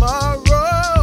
tomorrow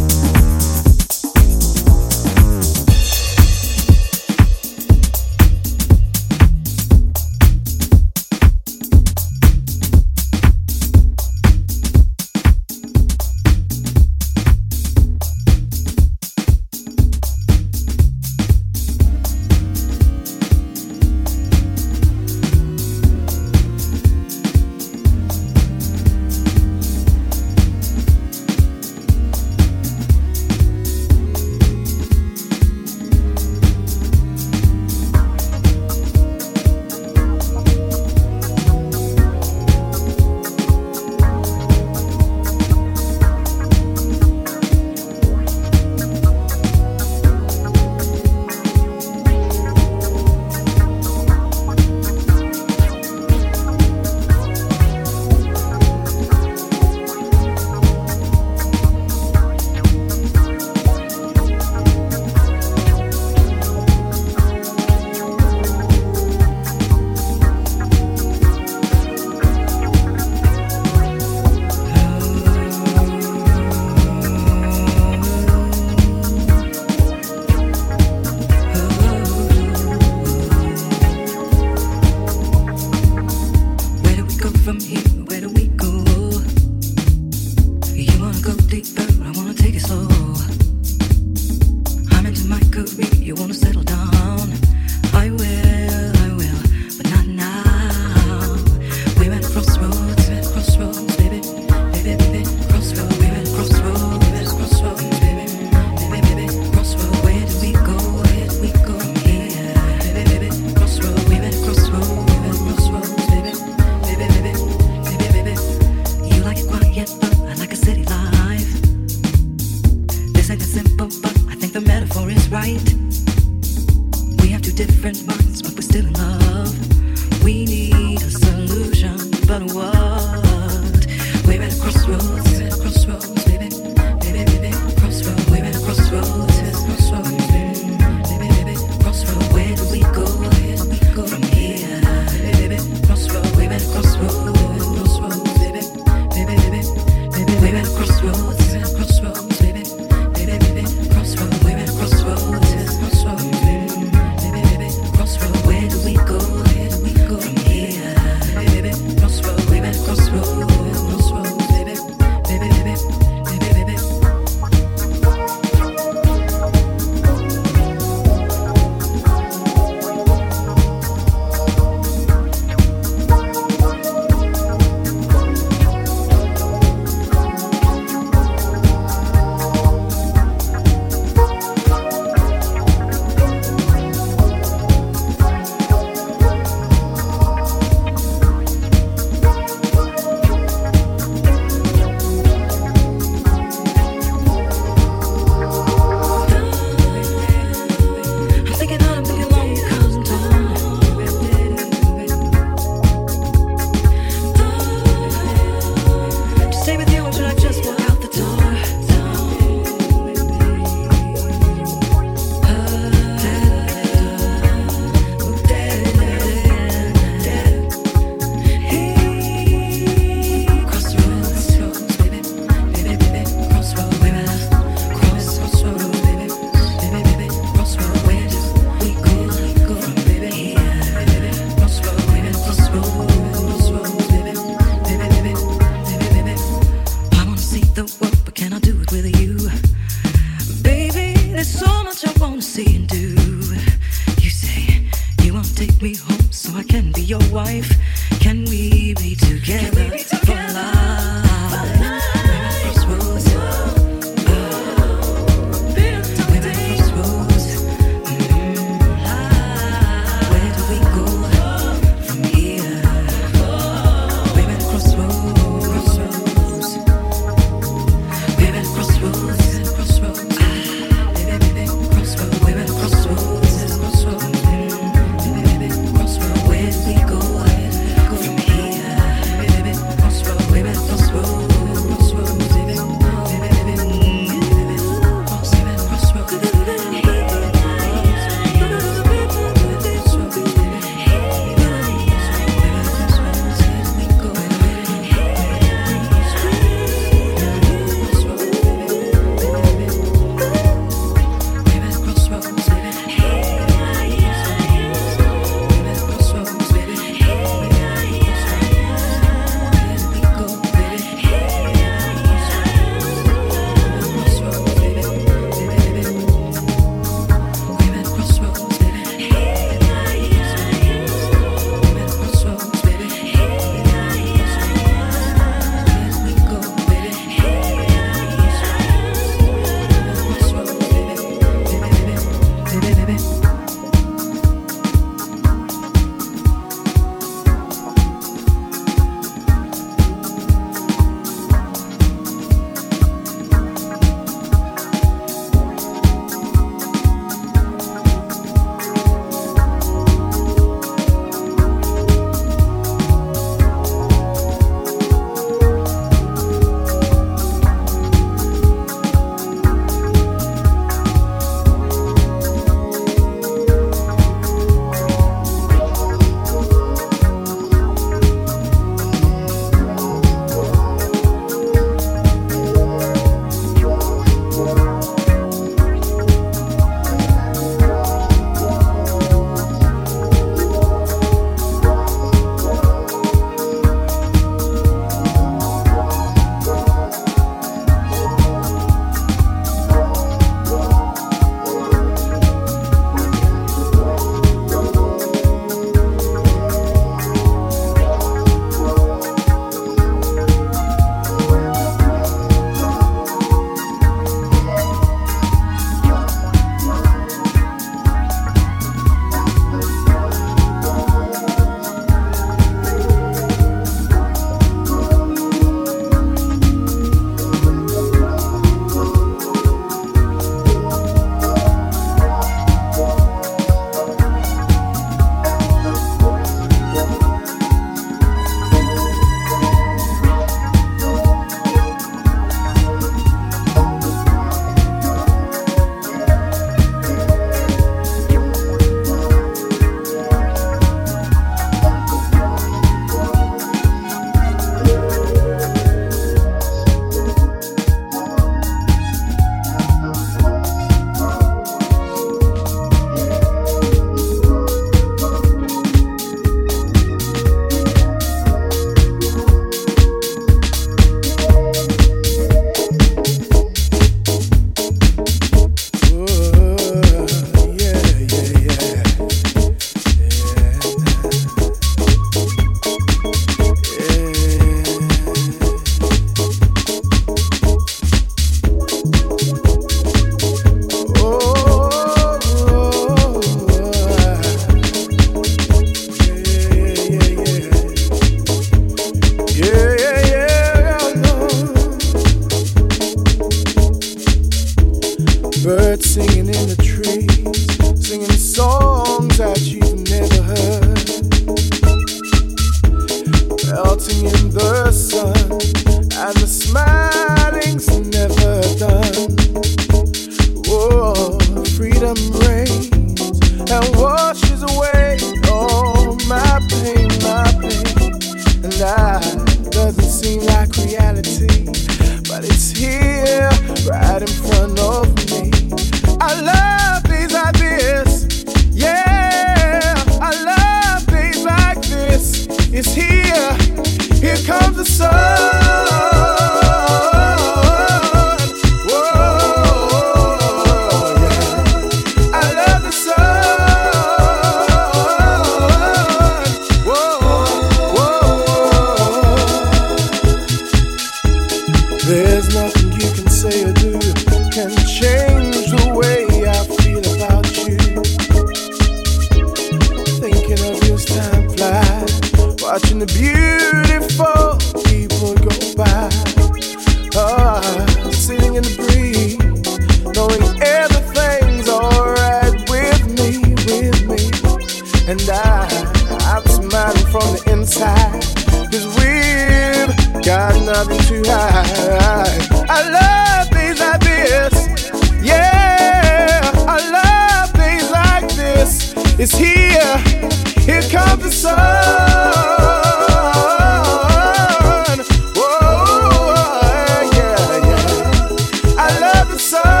sun.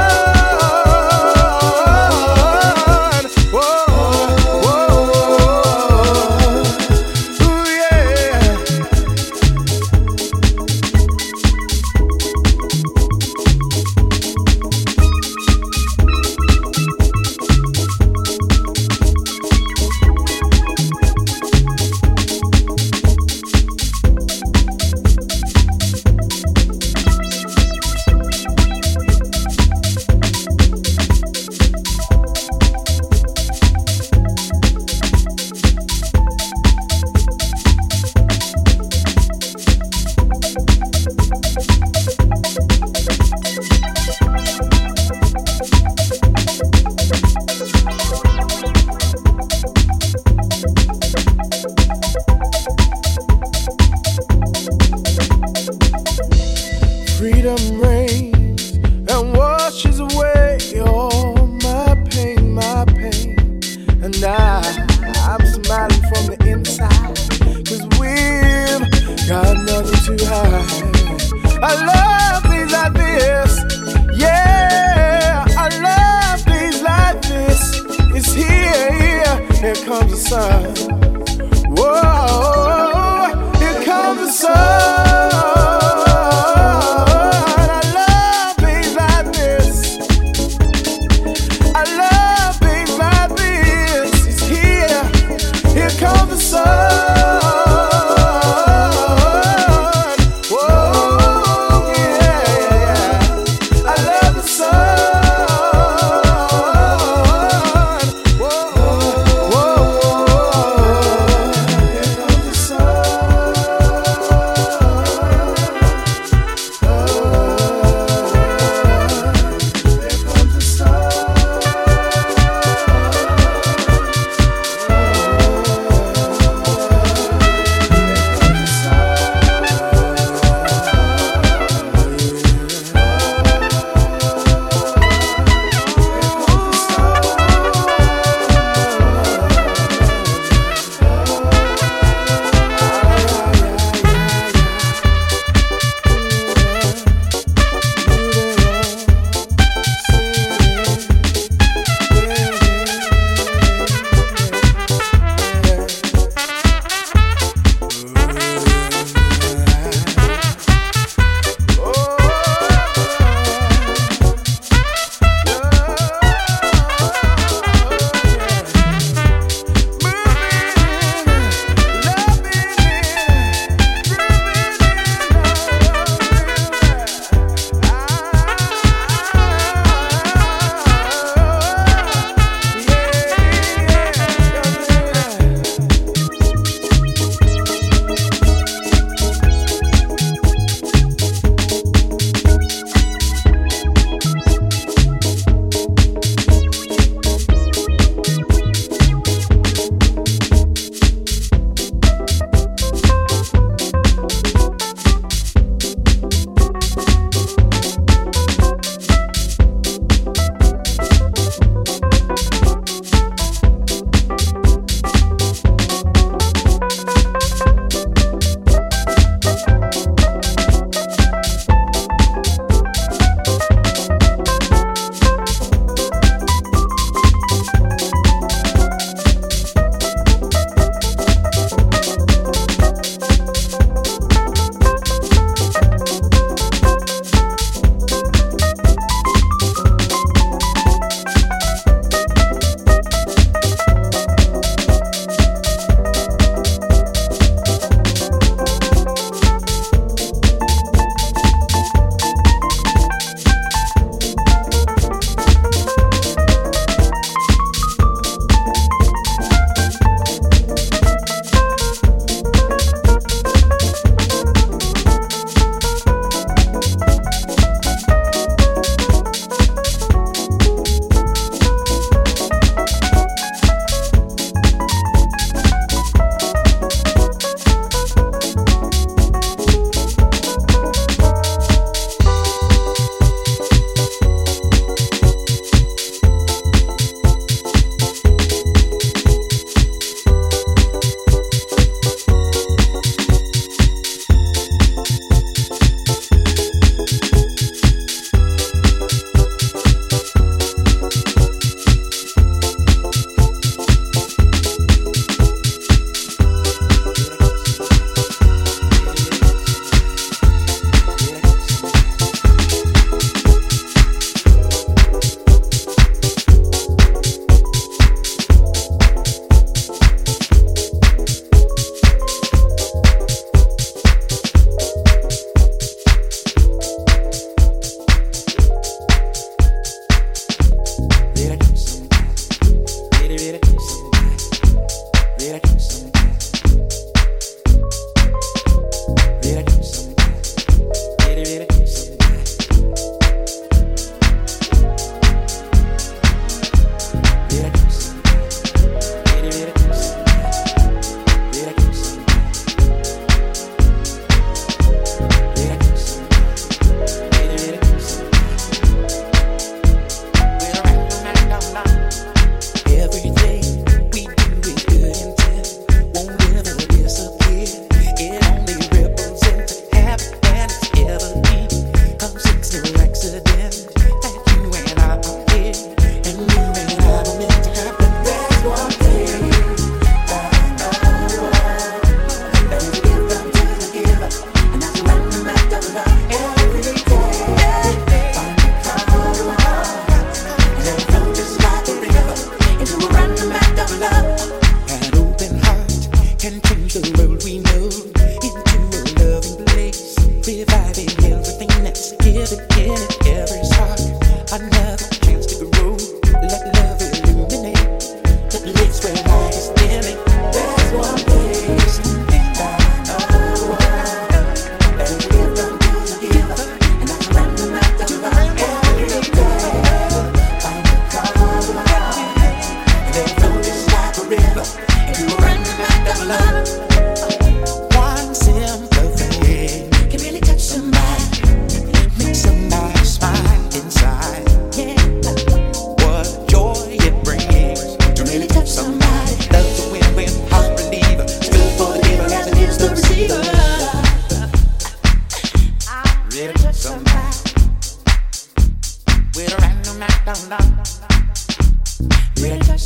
You didn't touch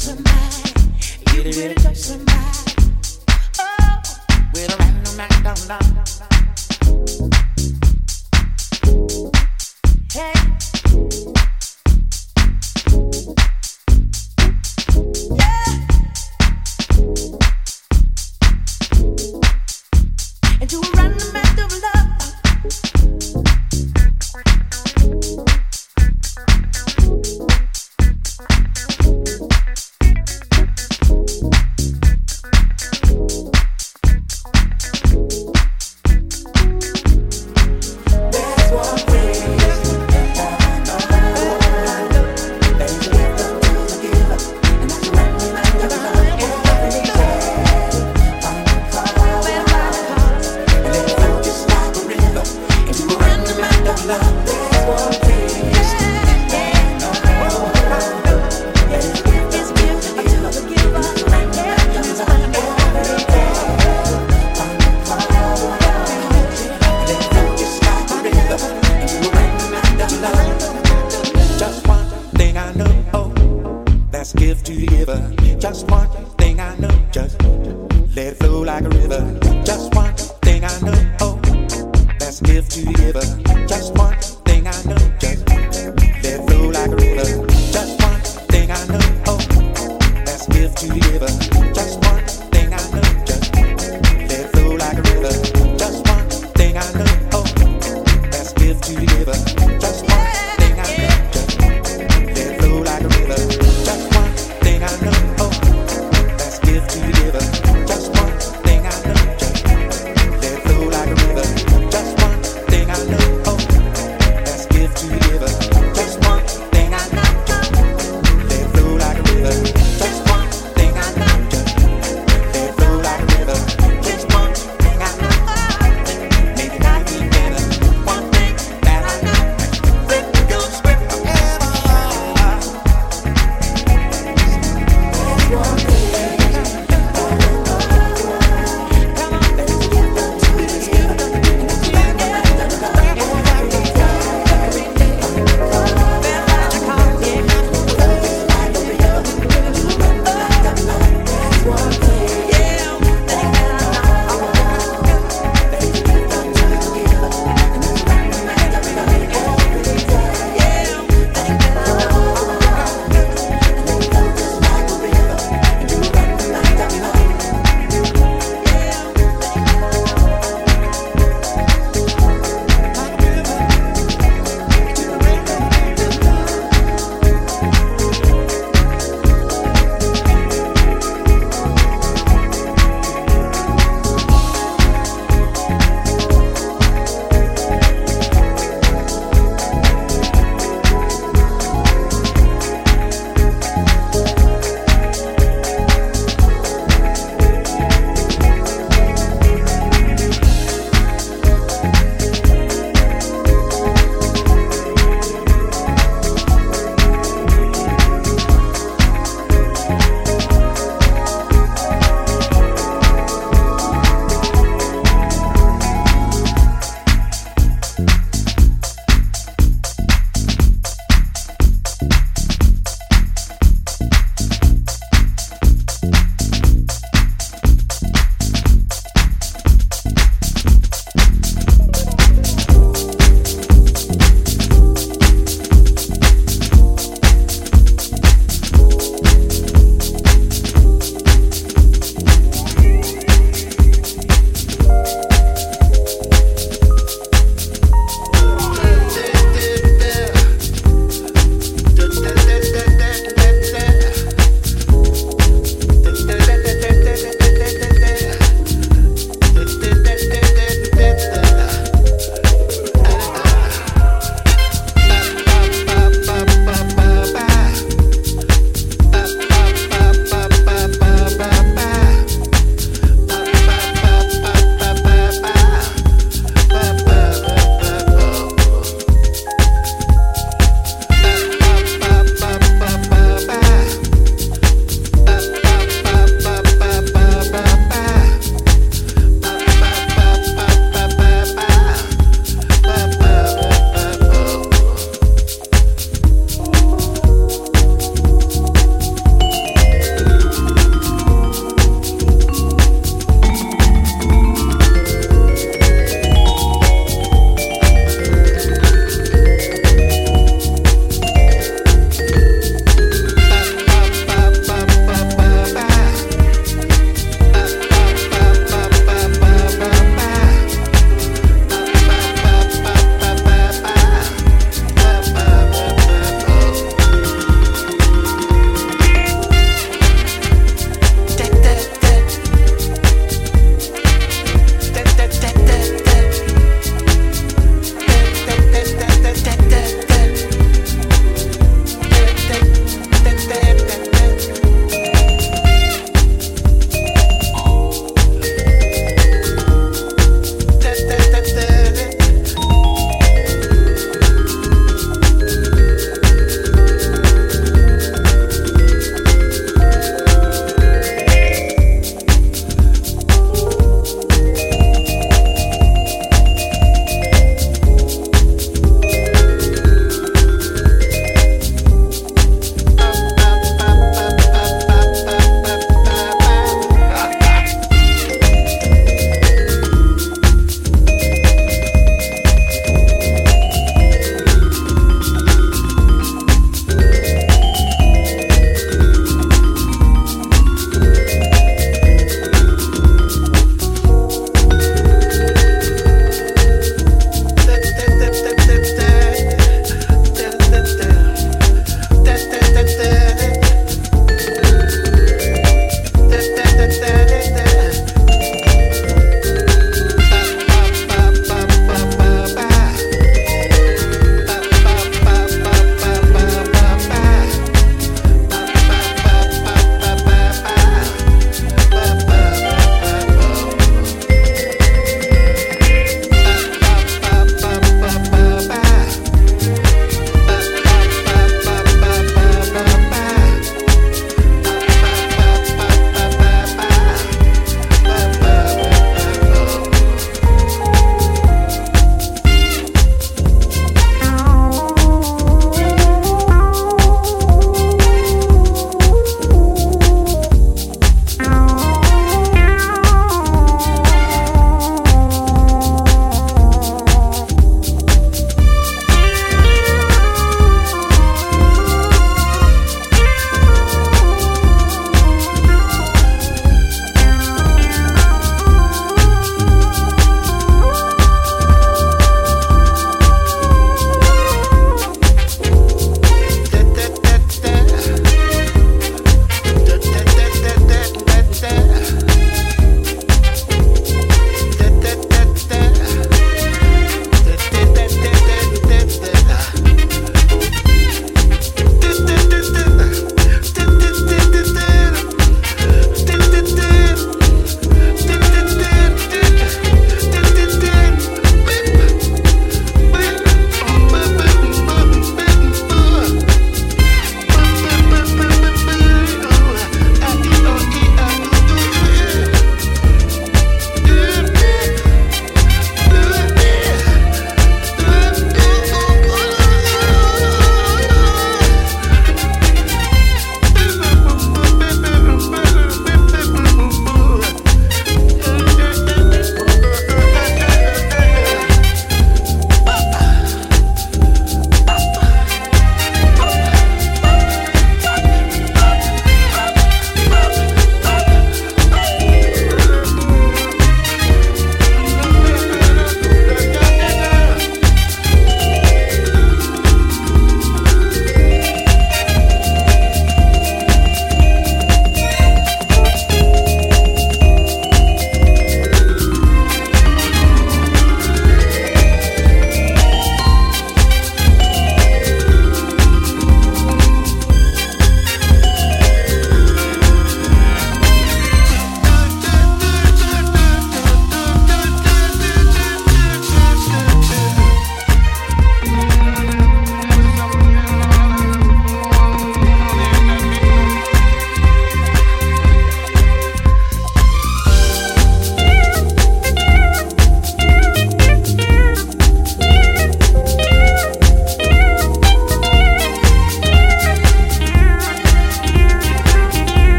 somebody. Oh, we don't have no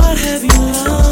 What have you learned?